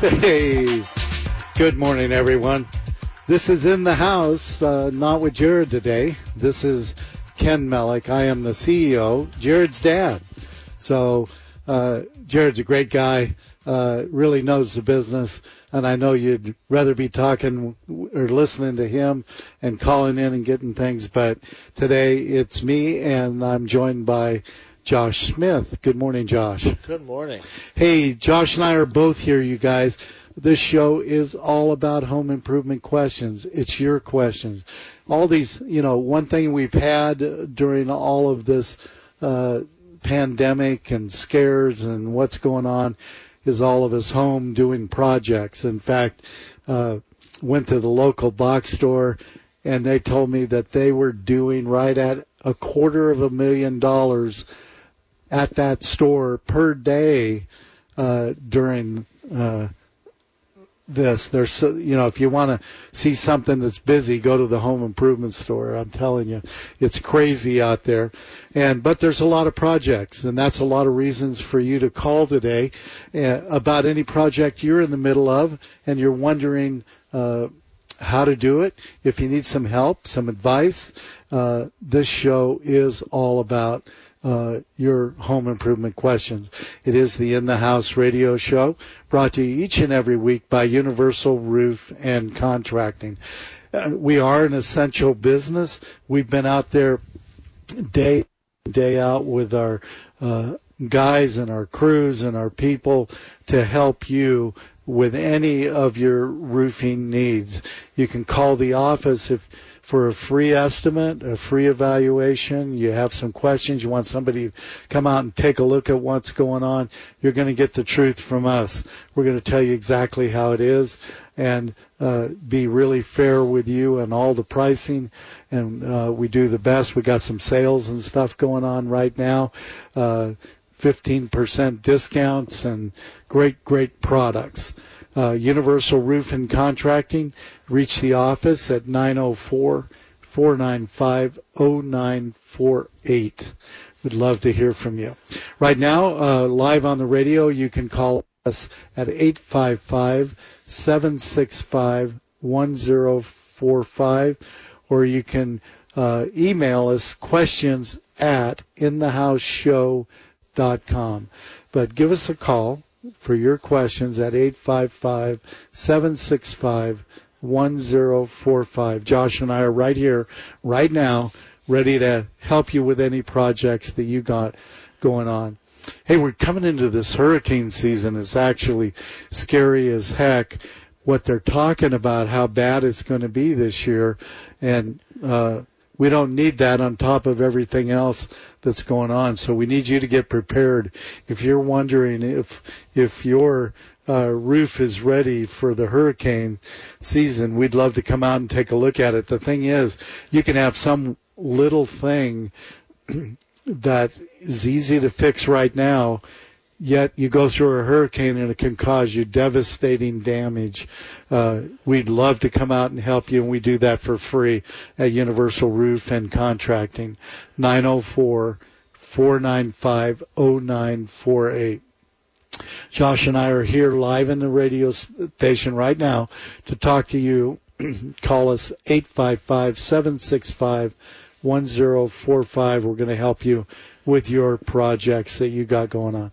Hey, good morning, everyone. This is in the house, uh, not with Jared today. This is Ken Mellick. I am the CEO, Jared's dad. So, uh, Jared's a great guy, uh, really knows the business, and I know you'd rather be talking or listening to him and calling in and getting things, but today it's me and I'm joined by Josh Smith. Good morning, Josh. Good morning. Hey, Josh and I are both here, you guys. This show is all about home improvement questions. It's your questions. All these, you know, one thing we've had during all of this uh, pandemic and scares and what's going on is all of us home doing projects. In fact, uh, went to the local box store and they told me that they were doing right at a quarter of a million dollars at that store per day uh, during uh, this. There's, you know, if you want to see something that's busy, go to the home improvement store. I'm telling you, it's crazy out there. And but there's a lot of projects, and that's a lot of reasons for you to call today uh, about any project you're in the middle of, and you're wondering. Uh, how to do it. If you need some help, some advice, uh, this show is all about uh, your home improvement questions. It is the In the House radio show brought to you each and every week by Universal Roof and Contracting. Uh, we are an essential business. We've been out there day day out with our uh, guys and our crews and our people to help you with any of your roofing needs. You can call the office if for a free estimate, a free evaluation. You have some questions. You want somebody to come out and take a look at what's going on. You're going to get the truth from us. We're going to tell you exactly how it is and uh, be really fair with you and all the pricing. And uh, we do the best. We got some sales and stuff going on right now. Uh, 15% discounts and great, great products uh, Universal Roof and Contracting. Reach the office at 904 495 0948. We'd love to hear from you. Right now, uh, live on the radio, you can call us at 855 765 1045 or you can uh, email us questions at inthehouseshow.com. But give us a call for your questions at 855 765 1045. Josh and I are right here, right now, ready to help you with any projects that you got going on. Hey, we're coming into this hurricane season. It's actually scary as heck what they're talking about, how bad it's going to be this year. And, uh, we don't need that on top of everything else that's going on. So we need you to get prepared. If you're wondering if if your uh, roof is ready for the hurricane season, we'd love to come out and take a look at it. The thing is, you can have some little thing that is easy to fix right now yet you go through a hurricane and it can cause you devastating damage. Uh, we'd love to come out and help you, and we do that for free at Universal Roof and Contracting, 904 495 0948. Josh and I are here live in the radio station right now to talk to you. Call us 855 765 1045. We're going to help you with your projects that you got going on.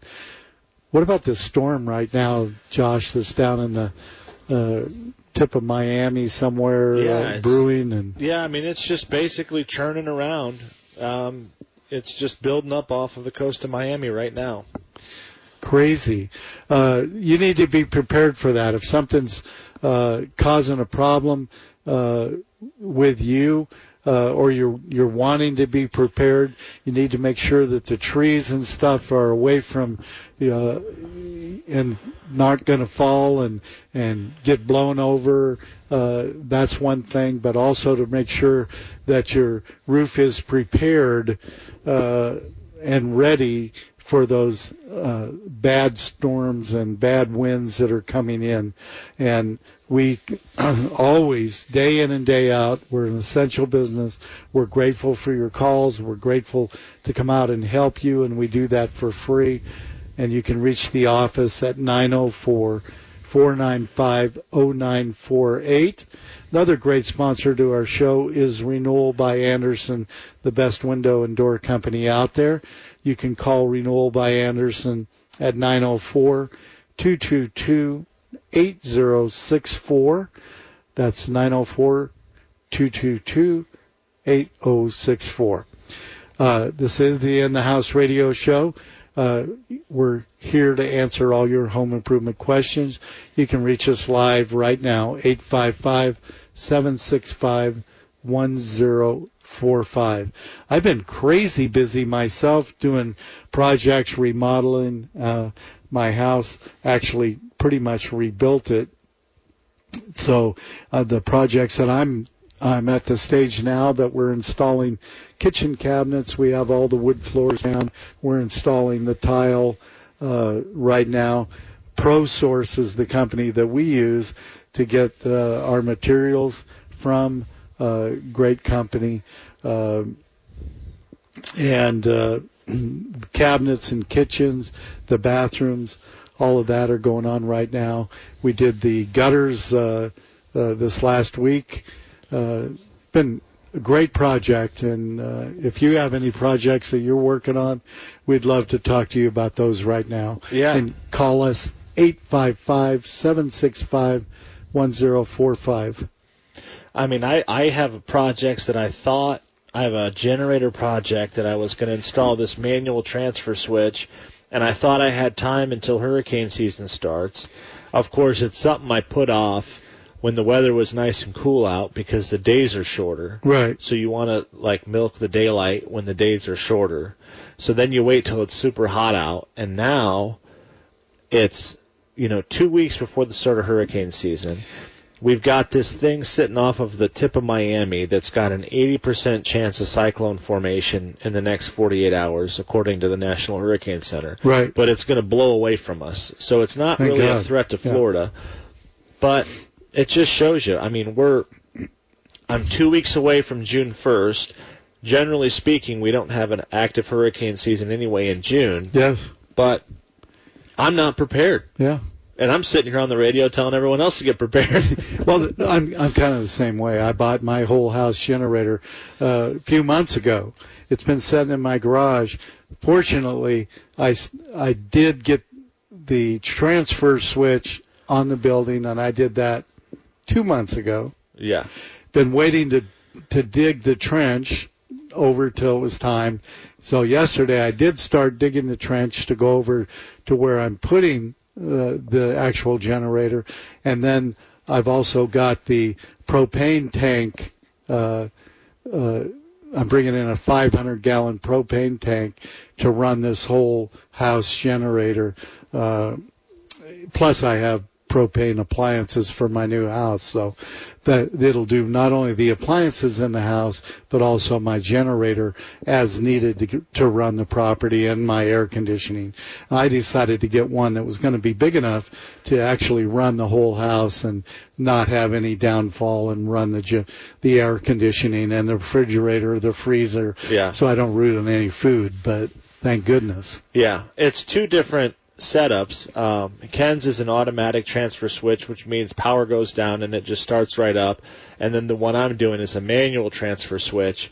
What about this storm right now, Josh? That's down in the uh, tip of Miami somewhere, yeah, uh, brewing and. Yeah, I mean it's just basically churning around. Um, it's just building up off of the coast of Miami right now. Crazy. Uh, you need to be prepared for that. If something's uh, causing a problem uh, with you, uh, or you're you're wanting to be prepared, you need to make sure that the trees and stuff are away from uh, and not going to fall and and get blown over. Uh, that's one thing, but also to make sure that your roof is prepared uh, and ready for those uh, bad storms and bad winds that are coming in. And we always, day in and day out, we're an essential business. We're grateful for your calls. We're grateful to come out and help you, and we do that for free. And you can reach the office at 904 495-0948. Another great sponsor to our show is Renewal by Andersen, the best window and door company out there. You can call Renewal by Andersen at 904 222 8064. That's 904 222 8064. Uh, this is the In the House radio show. Uh, we're here to answer all your home improvement questions. You can reach us live right now, 855 765 1045. I've been crazy busy myself doing projects, remodeling uh, my house, actually pretty much rebuilt it. So uh, the projects that I'm I'm at the stage now that we're installing kitchen cabinets. We have all the wood floors down. We're installing the tile uh, right now. ProSource is the company that we use to get uh, our materials from. Uh, great company. Uh, and uh, cabinets and kitchens, the bathrooms, all of that are going on right now. We did the gutters uh, uh, this last week. Uh, been a great project, and uh, if you have any projects that you're working on, we'd love to talk to you about those right now. Yeah. And call us 855-765-1045. I mean, I, I have projects that I thought I have a generator project that I was going to install this manual transfer switch, and I thought I had time until hurricane season starts. Of course, it's something I put off when the weather was nice and cool out because the days are shorter. Right. So you want to like milk the daylight when the days are shorter. So then you wait till it's super hot out, and now it's you know two weeks before the start of hurricane season. We've got this thing sitting off of the tip of Miami that's got an 80% chance of cyclone formation in the next 48 hours, according to the National Hurricane Center. Right. But it's going to blow away from us. So it's not Thank really a threat to Yeah. Florida. But it just shows you. I mean, we're I'm two weeks away from June 1st. Generally speaking, we don't have an active hurricane season anyway in June, Yes. but I'm not prepared. Yeah. And I'm sitting here on the radio telling everyone else to get prepared. Well, I'm I'm kind of the same way. I bought my whole house generator uh, a few months ago. It's been sitting in my garage. Fortunately, I I did get the transfer switch on the building, and I did that two months ago. yeah. Been waiting to to dig the trench over till it was time. So yesterday I did start digging the trench to go over to where I'm putting the actual generator, and then I've also got the propane tank. Uh, uh, I'm bringing in a 500 gallon propane tank to run this whole house generator. Uh, plus, I have propane appliances for my new house, so that it'll do not only the appliances in the house, but also my generator as needed to, to run the property and my air conditioning. I decided to get one that was going to be big enough to actually run the whole house and not have any downfall and run the the air conditioning and the refrigerator, the freezer, Yeah. so I don't ruin any food. But thank goodness. Yeah, it's two different setups. Um, Ken's is an automatic transfer switch, which means power goes down and it just starts right up. And then the one I'm doing is a manual transfer switch.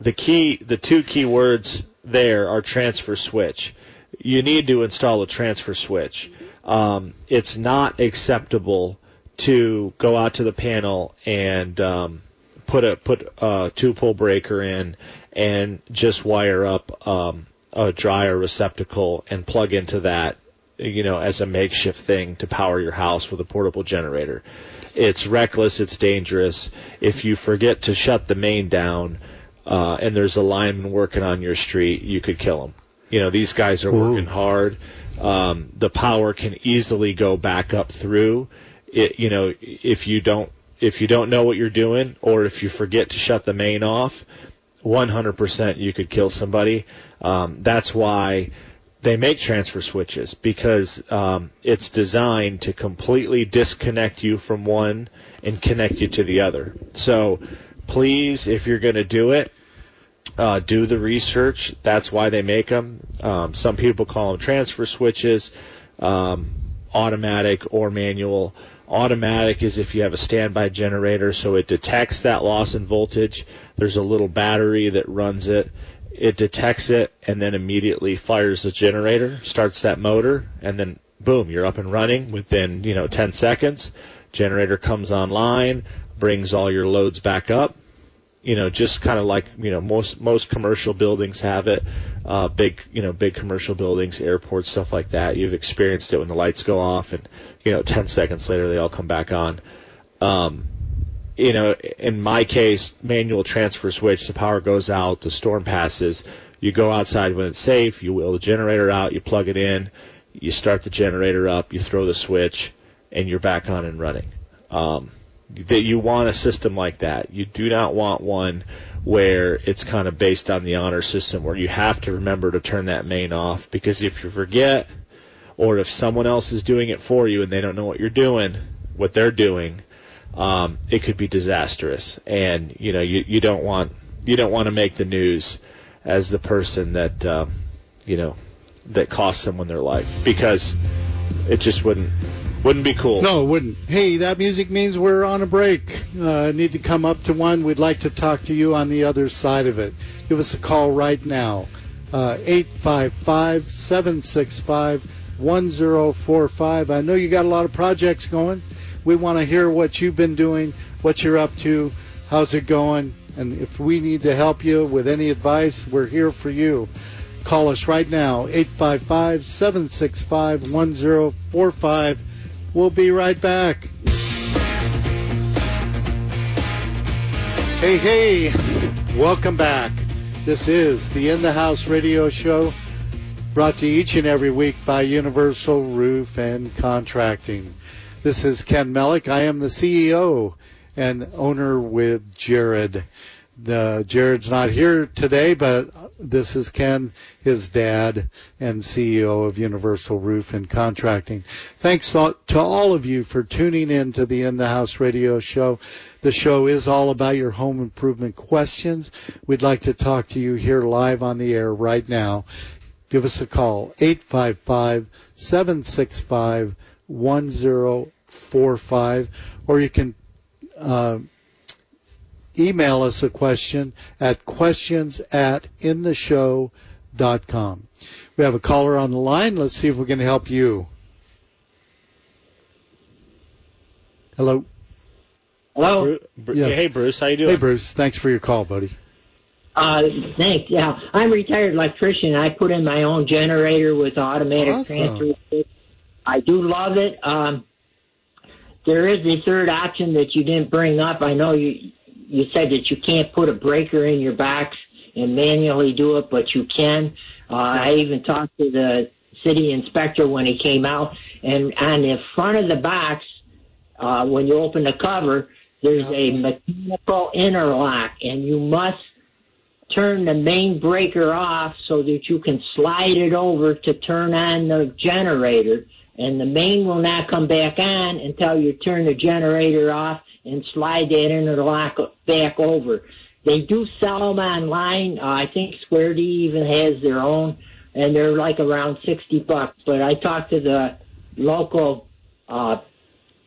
The key, the two key words there are transfer switch. You need to install a transfer switch. Um, it's not acceptable to go out to the panel and um, put a put a two pole breaker in and just wire up um, a dryer receptacle and plug into that, you know, as a makeshift thing to power your house with a portable generator. It's reckless. It's dangerous. If you forget to shut the main down, uh, and there's a lineman working on your street, you could kill him. You know, these guys are Ooh. working hard. Um, the power can easily go back up through. It, you know, if you don't if you don't know what you're doing, or if you forget to shut the main off, 100% you could kill somebody. Um, that's why they make transfer switches because um, it's designed to completely disconnect you from one and connect you to the other. So please, if you're going to do it, uh, do the research. That's why they make them. Um, some people call them transfer switches. Um, automatic or manual. Automatic is if you have a standby generator, so it detects that loss in voltage. There's a little battery that runs it. It detects it and then immediately fires the generator, starts that motor, and then boom, you're up and running within, you know, 10 seconds. Generator comes online, brings all your loads back up. You know, just kind of like, you know, most, most commercial buildings have it. Uh, big, you know, big commercial buildings, airports, stuff like that. You've experienced it when the lights go off and, you know, 10 seconds later they all come back on. Um, you know, in my case, manual transfer switch, the power goes out, the storm passes, you go outside when it's safe, you wheel the generator out, you plug it in, you start the generator up, you throw the switch, and you're back on and running. Um, that you want a system like that. You do not want one where it's kind of based on the honor system where you have to remember to turn that main off because if you forget or if someone else is doing it for you and they don't know what you're doing, what they're doing, um, it could be disastrous. And you know you you don't want you don't want to make the news as the person that uh, you know that cost someone their life because it just wouldn't wouldn't be cool. No, it wouldn't. Hey, that music means we're on a break. Uh, need to come up to one. We'd like to talk to you on the other side of it. Give us a call right now. Uh, 855 765 1045. I know you got a lot of projects going. We want to hear what you've been doing, what you're up to, how's it going, and if we need to help you with any advice, we're here for you. Call us right now, 855 765 1045. We'll be right back. Hey, hey, welcome back. This is the In the House radio show brought to you each and every week by Universal Roof and Contracting. This is Ken Mellick. I am the CEO and owner with Jared. The, Jared's not here today, but this is Ken, his dad, and CEO of Universal Roof and Contracting. Thanks to all of you for tuning in to the In the House radio show. The show is all about your home improvement questions. We'd like to talk to you here live on the air right now. Give us a call, 855 765 1045, or you can uh, email us a question at questions at intheshow.com. We have a caller on the line. Let's see if we can help you. Hello. Hello. Bru- yes. Hey, Bruce. How you doing? Hey, Bruce. Thanks for your call, buddy. Uh, thanks. Yeah, I'm a retired electrician. I put in my own generator with automatic awesome. transfer. I do love it. Um, there is a third option that you didn't bring up. I know you you said that you can't put a breaker in your box and manually do it, but you can. Uh, I even talked to the city inspector when he came out, and on the front of the box, uh, when you open the cover, there's a mechanical interlock, and you must turn the main breaker off so that you can slide it over to turn on the generator. And the main will not come back on until you turn the generator off and slide that interlock back over. They do sell them online. Uh, I think Square D even has their own, and they're like around sixty bucks. But I talked to the local uh,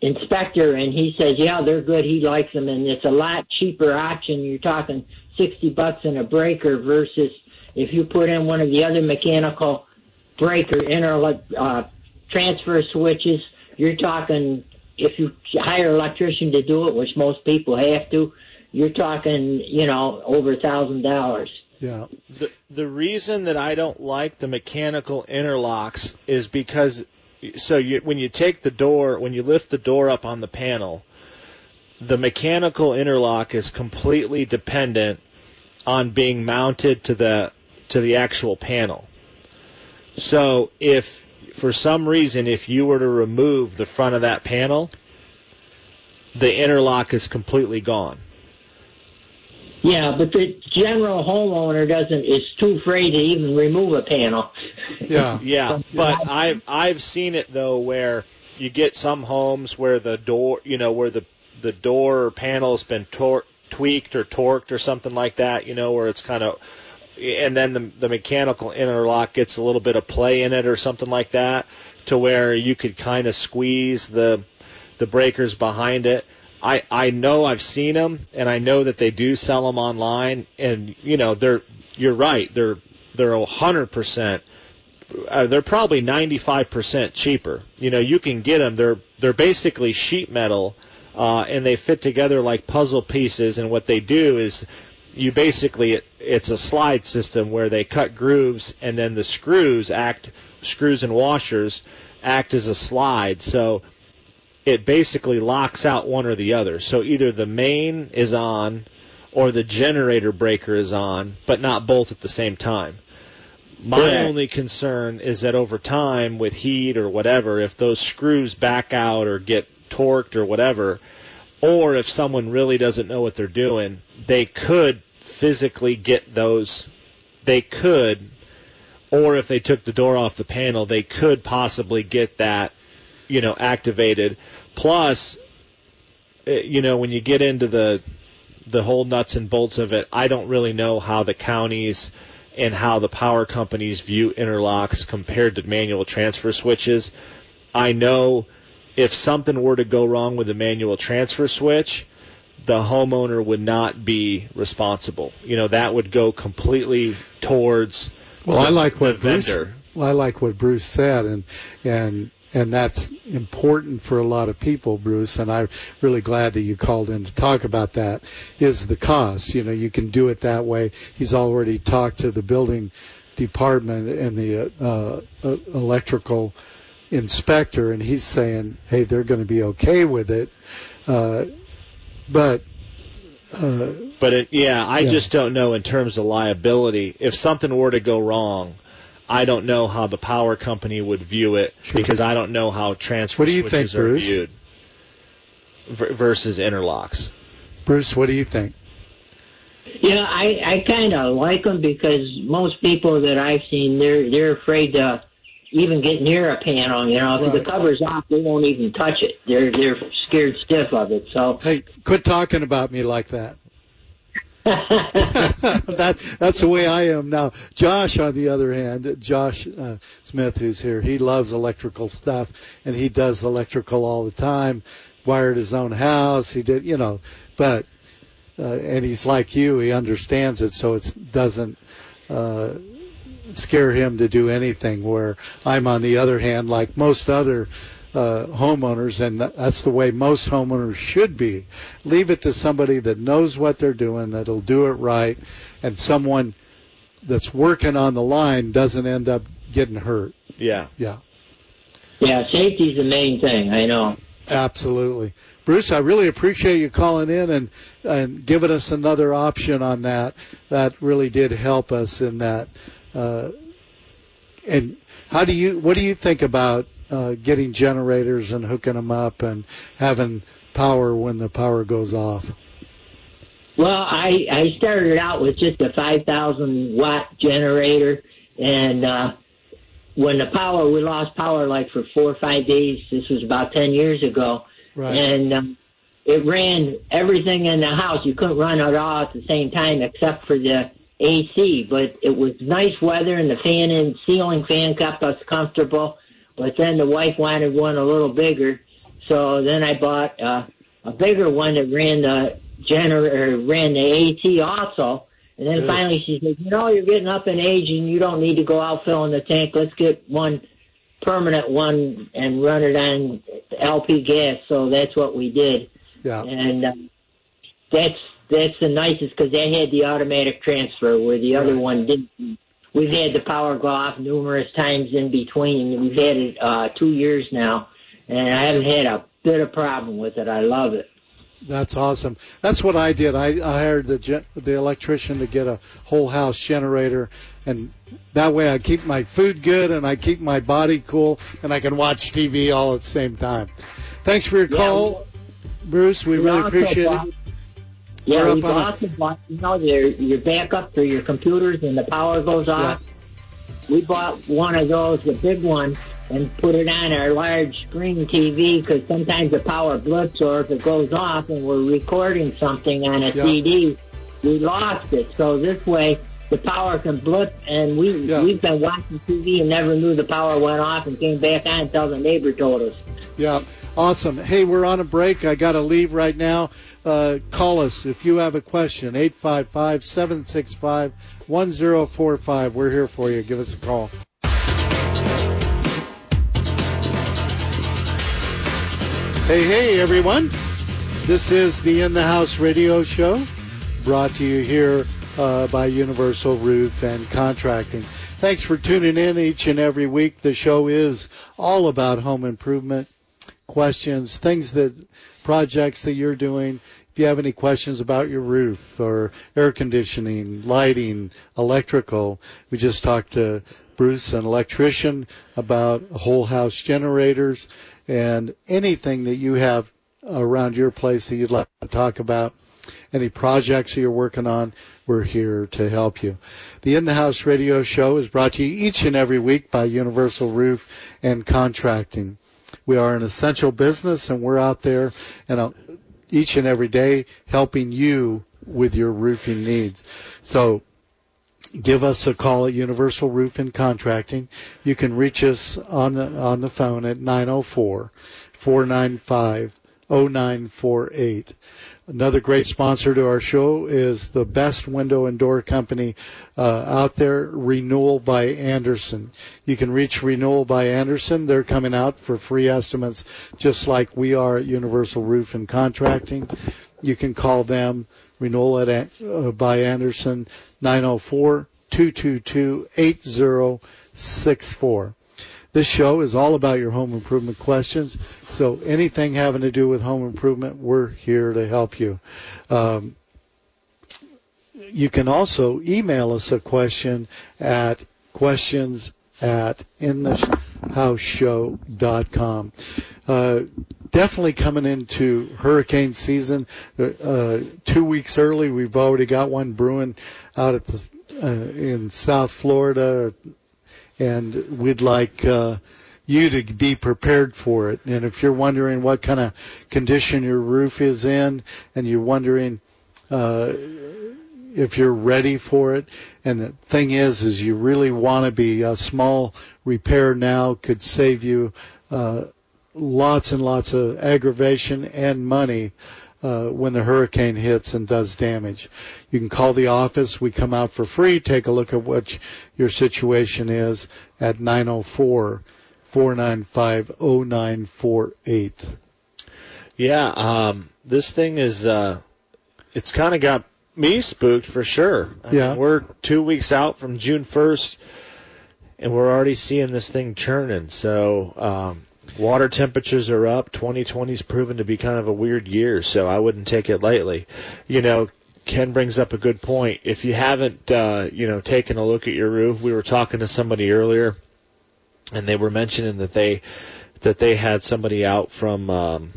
inspector, and he says, yeah, they're good. He likes them, and it's a lot cheaper option. You're talking sixty bucks in a breaker versus if you put in one of the other mechanical breaker inter uh, transfer switches. You're talking if you hire an electrician to do it, which most people have to, you're talking, you know, over a thousand dollars. Yeah. The the reason that I don't like the mechanical interlocks is because so you, when you take the door, when you lift the door up on the panel, the mechanical interlock is completely dependent on being mounted to the to the actual panel. So if for some reason, if you were to remove the front of that panel, the interlock is completely gone. Yeah, but the general homeowner doesn't is too afraid to even remove a panel. Yeah, yeah, but I've I've seen it though where you get some homes where the door, you know, where the the door panel's been tor- tweaked or torqued or something like that, you know, where it's kind of and then the, the mechanical interlock gets a little bit of play in it or something like that to where you could kind of squeeze the the breakers behind it. I I know I've seen them, and I know that they do sell them online, and you know they're you're right they're they're a hundred percent. Uh, they're probably 95% cheaper. You know, you can get them. They're they're basically sheet metal, uh, and they fit together like puzzle pieces. And what they do is, you basically it's a slide system where they cut grooves, and then the screws act screws and washers act as a slide. So it basically locks out one or the other. So either the main is on or the generator breaker is on, but not both at the same time. My yeah. only concern is that over time, with heat or whatever, if those screws back out or get torqued or whatever, or if someone really doesn't know what they're doing, they could physically get those. They could, or if they took the door off the panel, they could possibly get that, you know, activated. Plus, eh, you know, when you get into the the whole nuts and bolts of it, I don't really know how the counties and how the power companies view interlocks compared to manual transfer switches. I know if something were to go wrong with the manual transfer switch, the homeowner would not be responsible. You know, that would go completely towards well, I like what Bruce. Well, I like what Bruce said, and and and that's important for a lot of people, Bruce. And I'm really glad that you called in to talk about that. Is the cost? You know, you can do it that way. He's already talked to the building department and the uh, uh, electrical inspector, and he's saying, hey, they're going to be okay with it. Uh, but uh, but it, yeah, I yeah. just don't know in terms of liability. If something were to go wrong, I don't know how the power company would view it sure. because I don't know how transfer what do you switches think, are Bruce? viewed versus interlocks. Bruce, what do you think? Yeah, I I kind of like them because most people that I've seen they're they're afraid to even get near a panel. You know, if right. the cover's off, they won't even touch it. They're they're scared stiff of it. So hey, quit talking about me like that. that that's the way I am now. Josh, on the other hand, Josh uh, Smith, who's here, he loves electrical stuff, and he does electrical all the time. Wired his own house. He did, you know, but uh, and he's like you. He understands it, so it doesn't. Uh, scare him to do anything where I'm on the other hand like most other uh, homeowners, and that's the way most homeowners should be. Leave it to somebody that knows what they're doing, that'll do it right, and someone that's working on the line doesn't end up getting hurt. Yeah. Yeah. Yeah, safety's the main thing. I know. Absolutely. Bruce, I really appreciate you calling in and and giving us another option on that. That really did help us in that. Uh, and how do you what do you think about uh, getting generators and hooking them up and having power when the power goes off? Well, I I started out with just a 5,000 watt generator, and uh, when the power we lost power like for four or five days. This was about 10 years ago, right. and um, it ran everything in the house. You couldn't run it all at the same time except for the AC, but it was nice weather and the fan and ceiling fan kept us comfortable. But then the wife wanted one a little bigger, so then I bought uh, a bigger one that ran the generator, ran the AC also. And then Good. finally she said, you know, you're getting up in age and you don't need to go out filling the tank. Let's get one permanent one and run it on LP gas. So that's what we did. Yeah. And uh, that's that's the nicest because they had the automatic transfer where the other right. one didn't. We've had the power go off numerous times in between. We've had it uh, two years now, and I haven't had a bit of problem with it. I love it. That's awesome. That's what I did. I, I hired the gen- the electrician to get a whole house generator, and that way I keep my food good and I keep my body cool, and I can watch TV all at the same time. Thanks for your call, yeah, Bruce. We really appreciate it. Yeah, we've also bought, you know, your, your backup for your computers and the power goes off. Yeah. We bought one of those, the big one, and put it on our large screen TV because sometimes the power blips or if it goes off and we're recording something on a yeah. CD, we lost it. So this way, the power can blip, and we yeah. we've been watching TV and never knew the power went off and came back on until the neighbor told us. Yeah, awesome. Hey, we're on a break. I got to leave right now. Uh, call us if you have a question. 855-765-1045. We're here for you. Give us a call. Hey, hey, everyone. This is the In the House radio show brought to you here uh, by Universal Roof and Contracting. Thanks for tuning in each and every week. The show is all about home improvement questions, things that projects that you're doing. You have any questions about your roof or air conditioning, lighting, electrical, we just talked to Bruce, an electrician, about whole house generators and anything that you have around your place that you'd like to talk about, any projects you're working on, we're here to help you. The In the House radio show is brought to you each and every week by Universal Roof and Contracting. We are an essential business and we're out there and each and every day helping you with your roofing needs. So give us a call at Universal Roof and Contracting. You can reach us on the on the phone at 904 495 0948. Another great sponsor to our show is the best window and door company uh, out there, Renewal by Andersen. You can reach Renewal by Andersen. They're coming out for free estimates just like we are at Universal Roof and Contracting. You can call them Renewal at, uh, by Andersen 904 222 8064. This show is all about your home improvement questions. So anything having to do with home improvement, we're here to help you. Um, you can also email us a question at questions at inthehouseshow.com. Uh, definitely coming into hurricane season. Uh, two weeks early, we've already got one brewing out at the uh, in South Florida, and we'd like uh, you to be prepared for it. And if you're wondering what kind of condition your roof is in, and you're wondering uh, if you're ready for it, and the thing is, is you really want to be a small repair now could save you uh, lots and lots of aggravation and money uh, when the hurricane hits and does damage. You can call the office. We come out for free, take a look at what your situation is at 904 495 0948. Yeah, um, this thing is, uh, it's kind of got me spooked for sure. I yeah. Mean, we're two weeks out from June 1st, and we're already seeing this thing churning. So, um, Water temperatures are up. 2020's proven to be kind of a weird year, so I wouldn't take it lightly. You know, Ken brings up a good point. If you haven't, uh, you know, taken a look at your roof, we were talking to somebody earlier, and they were mentioning that they that they had somebody out from um,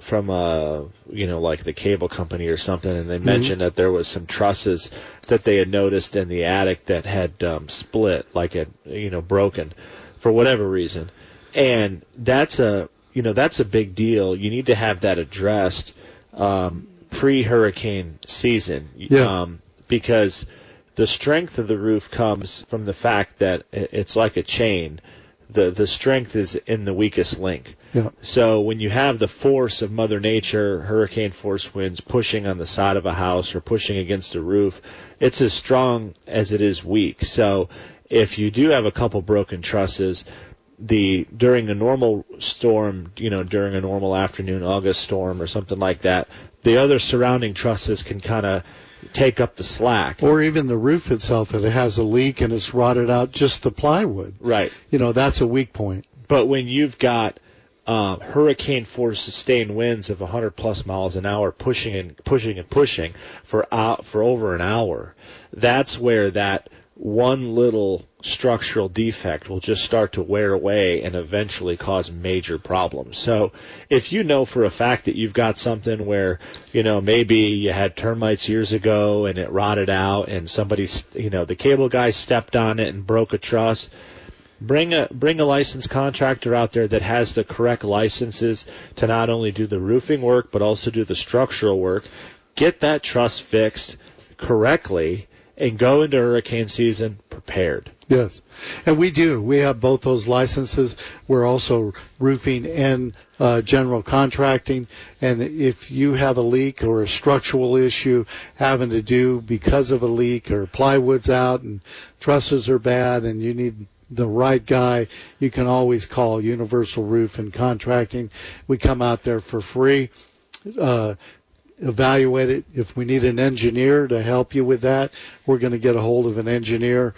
from uh you know like the cable company or something and they mm-hmm. mentioned that there was some trusses that they had noticed in the attic that had um split like it you know broken for whatever reason and that's a you know that's a big deal. You need to have that addressed um, pre-hurricane season, yeah. um, because the strength of the roof comes from the fact that it's like a chain. The the strength is in the weakest link. Yeah. So when you have the force of Mother Nature, hurricane force winds pushing on the side of a house or pushing against a roof, it's as strong as it is weak. So if you do have a couple broken trusses, the during a normal storm, you know, during a normal afternoon August storm or something like that, the other surrounding trusses can kind of take up the slack. Or even the roof itself, if it has a leak and it's rotted out, just the plywood. Right. You know, that's a weak point. But when you've got uh, hurricane force sustained winds of 100 plus miles an hour pushing and pushing and pushing for out for over an hour, that's where that one little structural defect will just start to wear away and eventually cause major problems. So if you know for a fact that you've got something where, you know, maybe you had termites years ago and it rotted out and somebody, you know, the cable guy stepped on it and broke a truss, bring a bring a licensed contractor out there that has the correct licenses to not only do the roofing work but also do the structural work. Get that truss fixed correctly and go into hurricane season prepared. Yes, and we do. We have both those licenses. We're also roofing and uh, general contracting. And if you have a leak or a structural issue having to do because of a leak or plywood's out and trusses are bad and you need the right guy, you can always call Universal Roof and Contracting. We come out there for free. Uh, evaluate it. If we need an engineer to help you with that, we're going to get a hold of an engineer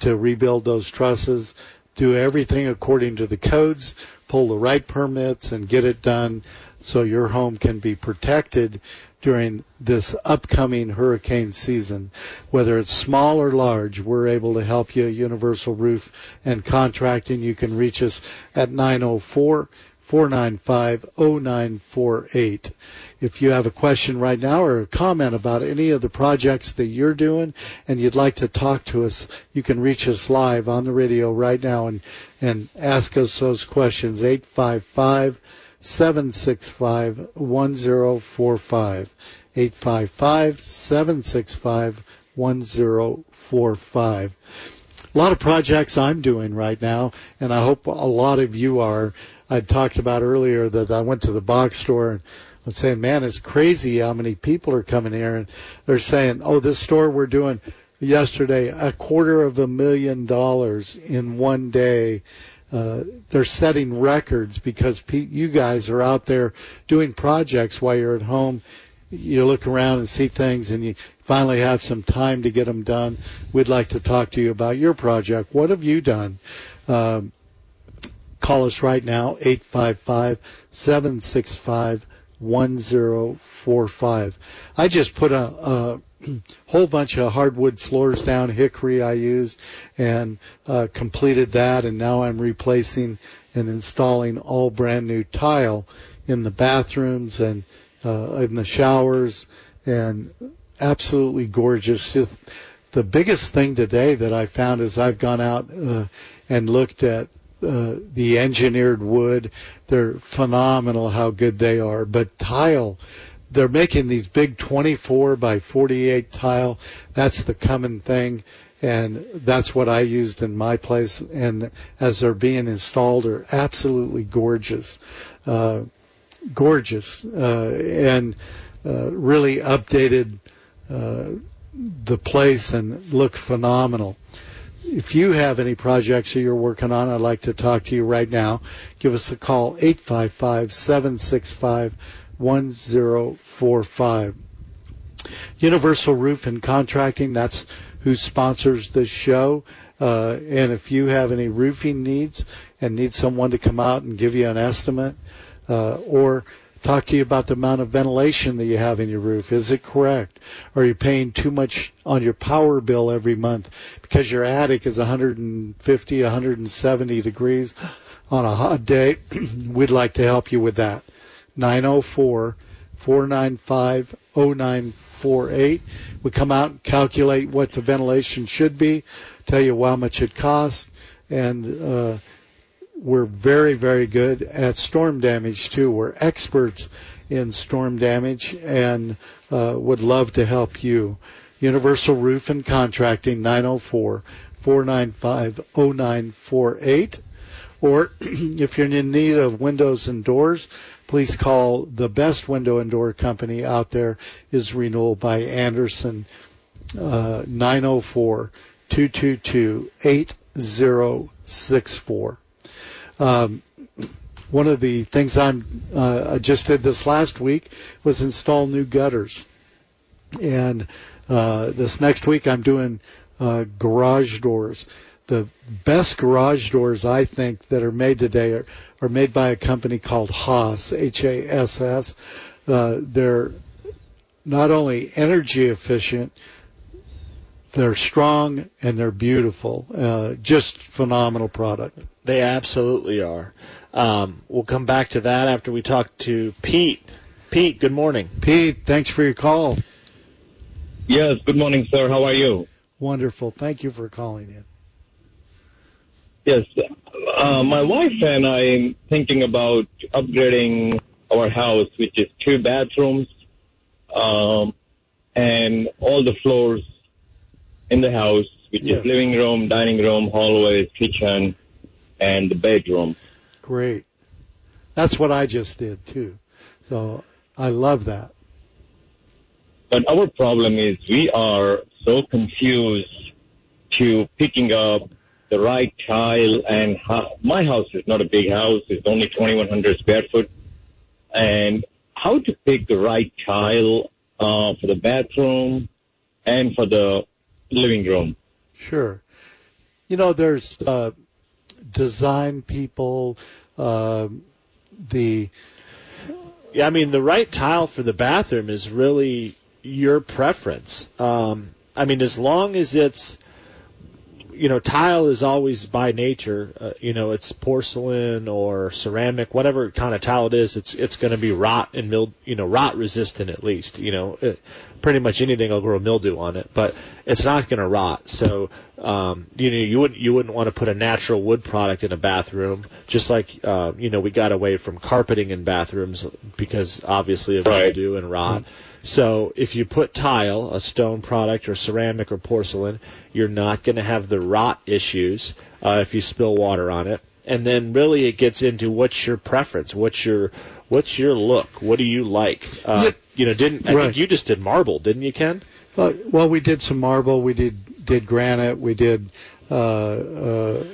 to rebuild those trusses, do everything according to the codes, pull the right permits and get it done so your home can be protected during this upcoming hurricane season. Whether it's small or large, we're able to help you. Universal Roof and Contracting. You can reach us at 904 495 0948. If you have a question right now or a comment about any of the projects that you're doing and you'd like to talk to us, you can reach us live on the radio right now and, and ask us those questions. 855 765 1045. 855 765 1045. A lot of projects I'm doing right now, and I hope a lot of you are. I talked about earlier that I went to the box store and I'm saying, man, it's crazy how many people are coming here and they're saying, oh, this store we're doing yesterday a quarter of a million dollars in one day. Uh, they're setting records because pe- you guys are out there doing projects while you're at home. You look around and see things and you finally have some time to get them done. We'd like to talk to you about your project. What have you done? Um, call us right now, 855 765 1045. I just put a, a whole bunch of hardwood floors down, hickory I used, and uh, completed that, and now I'm replacing and installing all brand new tile in the bathrooms and uh, in the showers, and absolutely gorgeous. The biggest thing today that I found is I've gone out uh, and looked at uh, the engineered wood. They're phenomenal how good they are. But tile, they're making these big 24 by 48 tile. That's the common thing. And that's what I used in my place. And as they're being installed, are absolutely gorgeous, uh, gorgeous, uh, and uh, really updated uh, the place and look phenomenal if you have any projects that you're working on, I'd like to talk to you right now. Give us a call, 855-765-1045. Universal Roof and Contracting, that's who sponsors this show. Uh, and if you have any roofing needs and need someone to come out and give you an estimate, uh, or talk to you about the amount of ventilation that you have in your roof. Is it correct? Are you paying too much on your power bill every month because your attic is 150, 170 degrees on a hot day? We'd like to help you with that. 904 495 0948. We come out and calculate what the ventilation should be, tell you how much it costs, and uh, we're very, very good at storm damage too. We're experts in storm damage and uh, would love to help you. Universal Roof and Contracting 904 495 0948. Or if you're in need of windows and doors, please call the best window and door company out there is Renewal by Andersen uh, 904 222 8064. Um, one of the things I'm uh, I just did this last week was install new gutters, and uh, this next week I'm doing uh, garage doors. The best garage doors I think that are made today are, are made by a company called Haas H-A-S-S. Uh, they're not only energy efficient, they're strong and they're beautiful. Uh, just phenomenal product. They absolutely are. Um, we'll come back to that after we talk to Pete. Pete, good morning. Pete, thanks for your call. Yes, good morning, sir. How are you? Wonderful. Thank you for calling in. Yes, uh, my wife and I am thinking about upgrading our house, which is two bathrooms, um, and all the floors in the house, which Yes. is living room, dining room, hallways, kitchen, and the bedroom. Great. That's what I just did too. So I love that. But our problem is we are so confused to picking up the right tile and how, my house is not a big house. It's only 2100 square foot. And how to pick the right tile, uh, for the bathroom and for the living room. Sure. You know, there's uh, design people, um the Yeah, I mean the right tile for the bathroom is really your preference. Um, I mean, as long as it's, you know, tile is always by nature, uh, you know, it's porcelain or ceramic, whatever kind of tile it is, it's it's going to be rot and mild, you know, rot resistant at least. You know, it, pretty much anything will grow mildew on it, but it's not going to rot. So, um, you know, you wouldn't you wouldn't want to put a natural wood product in a bathroom, just like uh, you know we got away from carpeting in bathrooms because obviously of Right. mildew and rot. So if you put tile, a stone product or ceramic or porcelain, you're not going to have the rot issues uh, if you spill water on it. And then really it gets into what's your preference, what's your what's your look, what do you like? Uh, Yeah. You know, didn't I Right. think you just did marble, didn't you, Ken? Uh, well, we did some marble. We did did granite. We did uh, uh,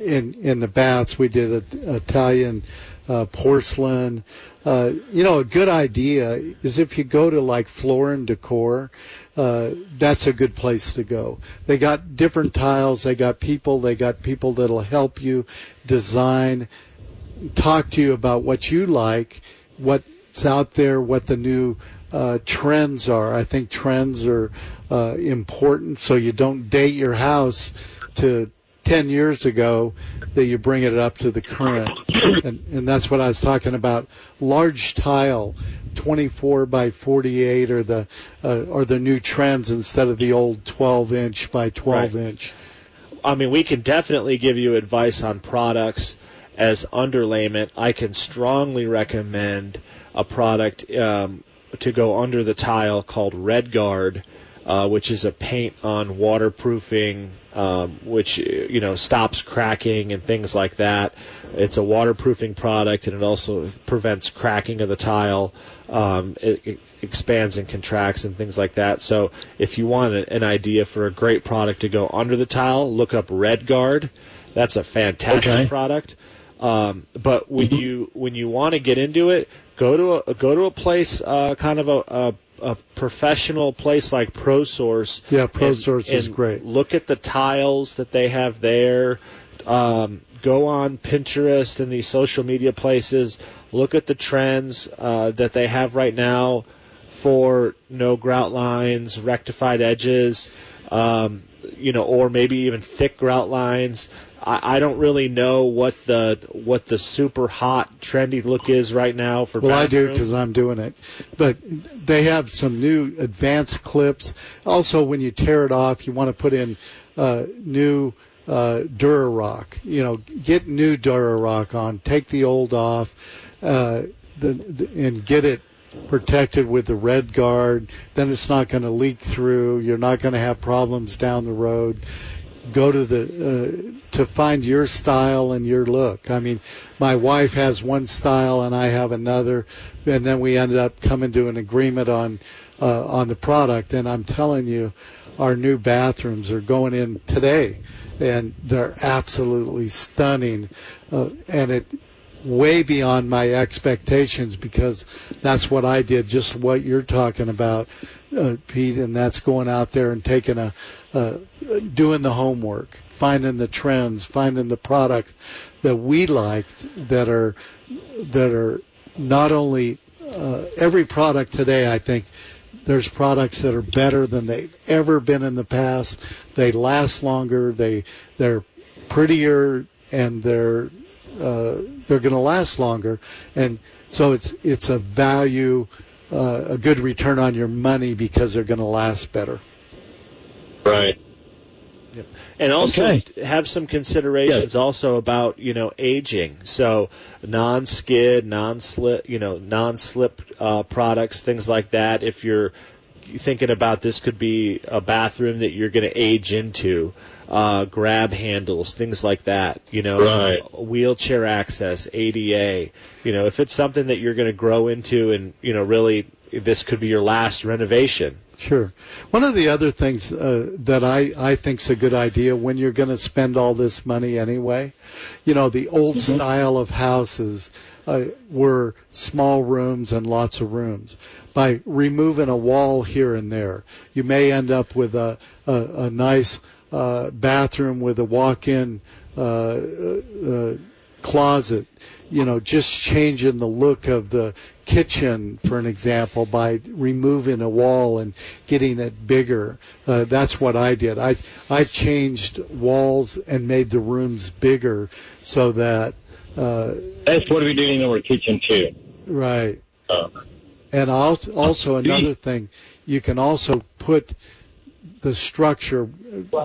in in the baths. We did a, Italian uh, porcelain. Uh, you know, a good idea is if you go to like Floor and Decor. Uh, that's a good place to go. They got different tiles. They got people. They got people that'll help you design talk to you about what you like, what's out there, what the new uh, trends are. I think trends are uh, important, so you don't date your house to 10 years ago, that you bring it up to the current. And, and that's what I was talking about. Large tile, 24 by 48, or the uh, or the new trends instead of the old 12 inch by 12 Right. inch. I mean, we can definitely give you advice on products as underlayment. I can strongly recommend a product um, to go under the tile called RedGard, uh, which is a paint on waterproofing, um, which you know stops cracking and things like that. It's a waterproofing product, and it also prevents cracking of the tile. Um, it, it expands and contracts and things like that. So if you want an idea for a great product to go under the tile, look up RedGard. That's a fantastic Okay. product. Um, but when you when you want to get into it, go to a go to a place, uh, kind of a, a a professional place like ProSource. Yeah, and- ProSource is and great. Look at the tiles that they have there. Um, go on Pinterest and these social media places. Look at the trends uh, that they have right now for no grout lines, rectified edges, um, you know, or maybe even thick grout lines. I, I don't really know what the what the super hot trendy look is right now for. Well, I do because I'm doing it. But they have some new advanced clips. Also, when you tear it off, you want to put in uh, new uh, Durarock. You know, get new Durarock on. Take the old off, uh, the, the, and get it protected with the RedGard. Then it's not going to leak through. You're not going to have problems down the road go to the uh, to find your style and your look. I mean, my wife has one style and I have another, and then we ended up coming to an agreement on uh, on the product. And I'm telling you, our new bathrooms are going in today, and they're absolutely stunning, uh, and it way beyond my expectations because that's what I did, just what you're talking about, uh, Pete, and that's going out there and taking a, uh, doing the homework, finding the trends, finding the products that we liked that are, that are not only, uh, every product today, I think, there's products that are better than they've ever been in the past. They last longer. They they're prettier and they're uh, they're going to last longer, and so it's it's a value, uh, a good return on your money because they're going to last better. Right. and also Okay. have some considerations also about you know aging. So non-skid, non-slip, you know, non-slip uh, products, things like that. If you're thinking about this could be a bathroom that you're going to age into, uh, grab handles, things like that. You know, Right. wheelchair access, ADA. You know, if it's something that you're going to grow into, and you know, really, this could be your last renovation. Sure. One of the other things uh, that I I think's a good idea when you're going to spend all this money anyway, you know, the old style of houses uh, were small rooms and lots of rooms. By removing a wall here and there, you may end up with a a, a nice uh, bathroom with a walk-in uh, uh, closet. You know, just changing the look of the kitchen, for an example, by removing a wall and getting it bigger. Uh, that's what I did. I I changed walls and made the rooms bigger so that uh, That's what we did in our kitchen too. right. Uh, And also, also another thing, you can also put the structure,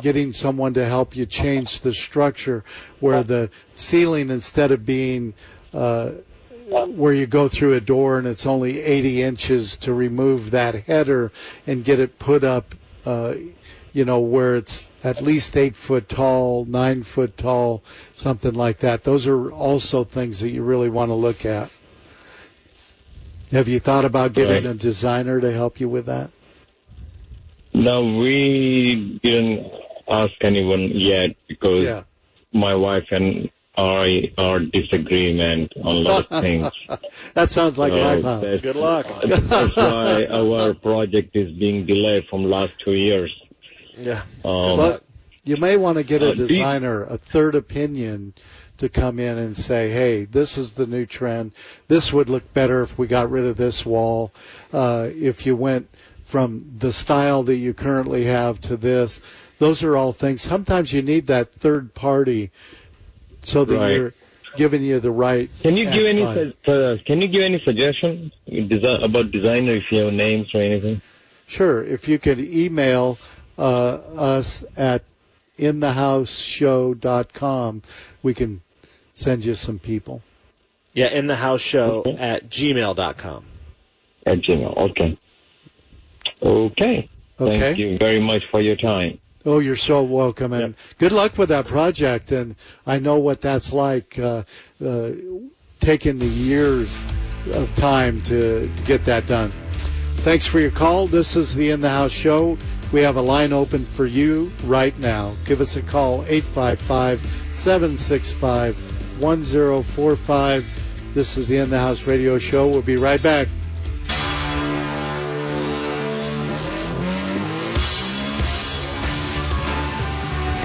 getting someone to help you change the structure where the ceiling instead of being uh, where you go through a door and it's only 80 inches to remove that header and get it put up, uh, you know, where it's at least eight foot tall, nine foot tall, something like that. Those are also things that you really want to look at. Have you thought about getting Right. a designer to help you with that? No, we didn't ask anyone yet because Yeah. my wife and I are disagreement on a lot of things. that sounds like my So house. Good luck. That's why our project is being delayed from last two years. Yeah. Um, But you may want to get a Uh, designer, a third opinion, to come in and say, "Hey, this is the new trend. This would look better if we got rid of this wall. Uh, if you went from the style that you currently have to this, those are all things. Sometimes you need that third party so that Right. you're giving you the right. Can you give any advice. su- uh, Can you give any suggestion desi- about designer if you have names or anything? Sure. If you could email uh, us at inthehouseshow.com, we can send you some people. Yeah, in the house show Okay. at gmail.com. At Gmail. Okay. Okay. Okay. Thank you very much for your time. Oh, you're so welcome, and good luck with that project. And I know what that's like, uh, uh, taking the years of time to, to get that done. Thanks for your call. This is the In the House Show. We have a line open for you right now. Give us a call, 855-765-1045. This is the In the House Radio Show. We'll be right back.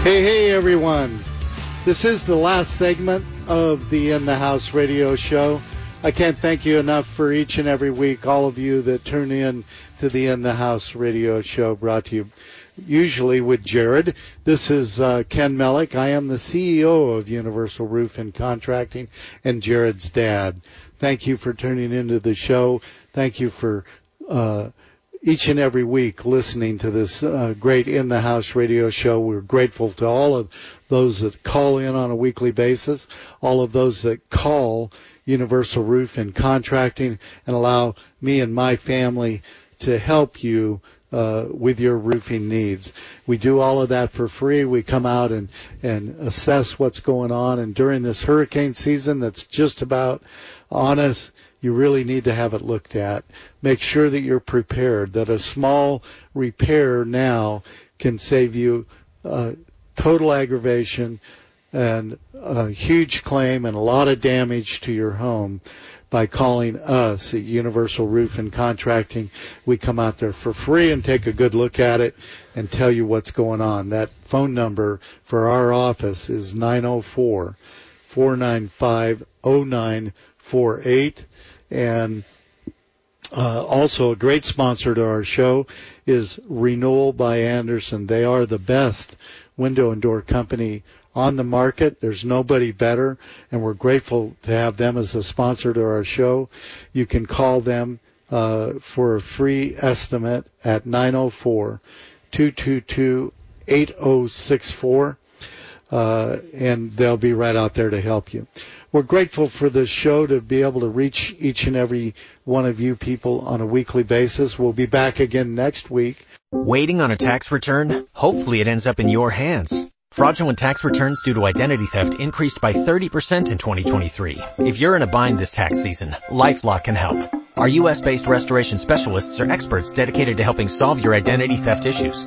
Hey, hey, everyone. This is the last segment of the In the House radio show. I can't thank you enough for each and every week, all of you that tune in to the In the House radio show brought to you usually with Jared. This is uh, Ken Mellick. I am the CEO of Universal Roof and Contracting and Jared's dad. Thank you for tuning into the show. Thank you for uh, each and every week listening to this uh, great in the house radio show. We're grateful to all of those that call in on a weekly basis, all of those that call Universal Roof and Contracting and allow me and my family to help you uh, with your roofing needs. We do all of that for free. We come out and, and assess what's going on. And during this hurricane season that's just about on us, you really need to have it looked at. Make sure that you're prepared, that a small repair now can save you uh, total aggravation and a huge claim and a lot of damage to your home by calling us at Universal Roof and Contracting. We come out there for free and take a good look at it and tell you what's going on. That phone number for our office is 904 495 0948 and uh, also a great sponsor to our show is Renewal by Andersen. They are the best window and door company on the market. There's nobody better, and we're grateful to have them as a sponsor to our show. You can call them uh, for a free estimate at 904 222 8064. Uh, and they'll be right out there to help you. we're grateful for this show to be able to reach each and every one of you people on a weekly basis. We'll be back again next week. Waiting on a tax return? Hopefully it ends up in your hands. Fraudulent tax returns due to identity theft increased by 30% in 2023. If you're in a bind this tax season, LifeLock can help. Our U.S.-based restoration specialists are experts dedicated to helping solve your identity theft issues.